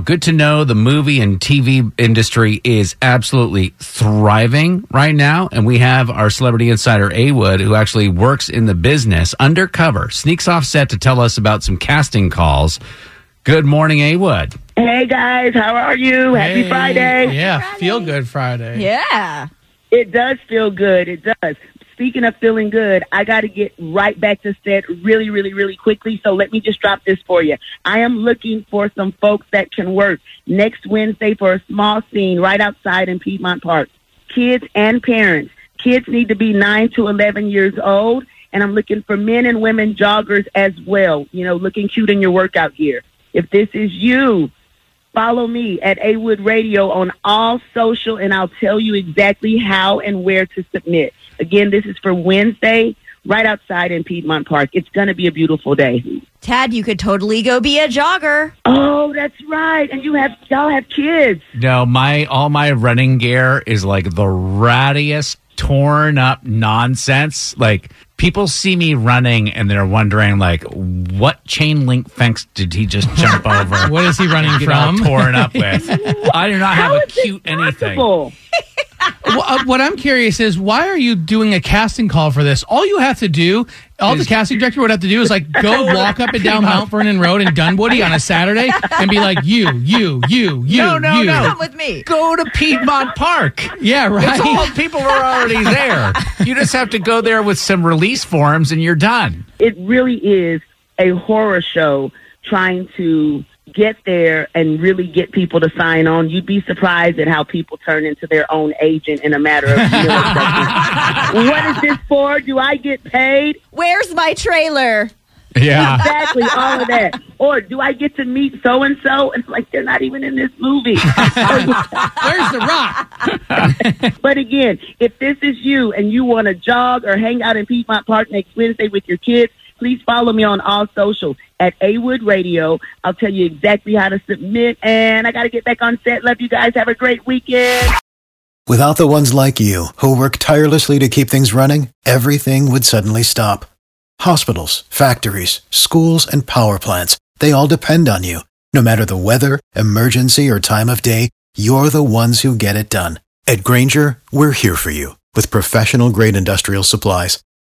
Good to know the movie and TV industry is absolutely thriving right now. And we have our celebrity insider, A Wood, who actually works in the business undercover, sneaks off set to tell us about some casting calls. Good morning, A Wood. Hey guys, how are you? Happy Hey, Friday. Yeah, feel good Friday. Yeah. It does feel good. It does. Speaking of feeling good, I got to get right back to set really, really, really quickly. So let me just drop this for you. I am looking for some folks that can work next Wednesday for a small scene right outside in Piedmont Park. Kids and parents. Kids need to be 9 to 11 years old. And I'm looking for men and women joggers as well, you know, looking cute in your workout gear. If this is you, follow me at A Wood Radio on all social, and I'll tell you exactly how and where to submit. Again, this is for Wednesday, right outside in Piedmont Park. It's going to be a beautiful day. Tad, you could totally go be a jogger. Oh, that's right. And you have y'all have kids. No, my all my running gear is like the rattiest, torn up nonsense. Like people see me running and they're wondering, like, what chain link fence did he just jump over? What is he running from? torn up with. I do not have How a cute anything. possible? Wh- uh, what I'm curious is why are you doing a casting call for this? All you have to do, all the casting director would have to do is like go walk up and down Mount Vernon Road in Dunwoody on a Saturday and be like, you, you, you, you, No, no, you. no. Come with me. Go to Piedmont Park. Yeah, right. It's all right. people are already there. You just have to go there with some release forms and you're done. It really is a horror show trying to get there and really get people to sign on. You'd be surprised at how people turn into their own agent in a matter of milliseconds. what is this for? Do I get paid? Where's my trailer? Yeah. Exactly, all of that. Or do I get to meet so and so? It's like they're not even in this movie. Where's the rock? but again, if this is you and you want to jog or hang out in Piedmont Park next Wednesday with your kids, please follow me on all social at A Wood Radio. I'll tell you exactly how to submit. And I got to get back on set. Love you guys. Have a great weekend. Without the ones like you, who work tirelessly to keep things running, everything would suddenly stop. Hospitals, factories, schools, and power plants, they all depend on you. No matter the weather, emergency, or time of day, you're the ones who get it done. At Grainger, we're here for you with professional grade industrial supplies.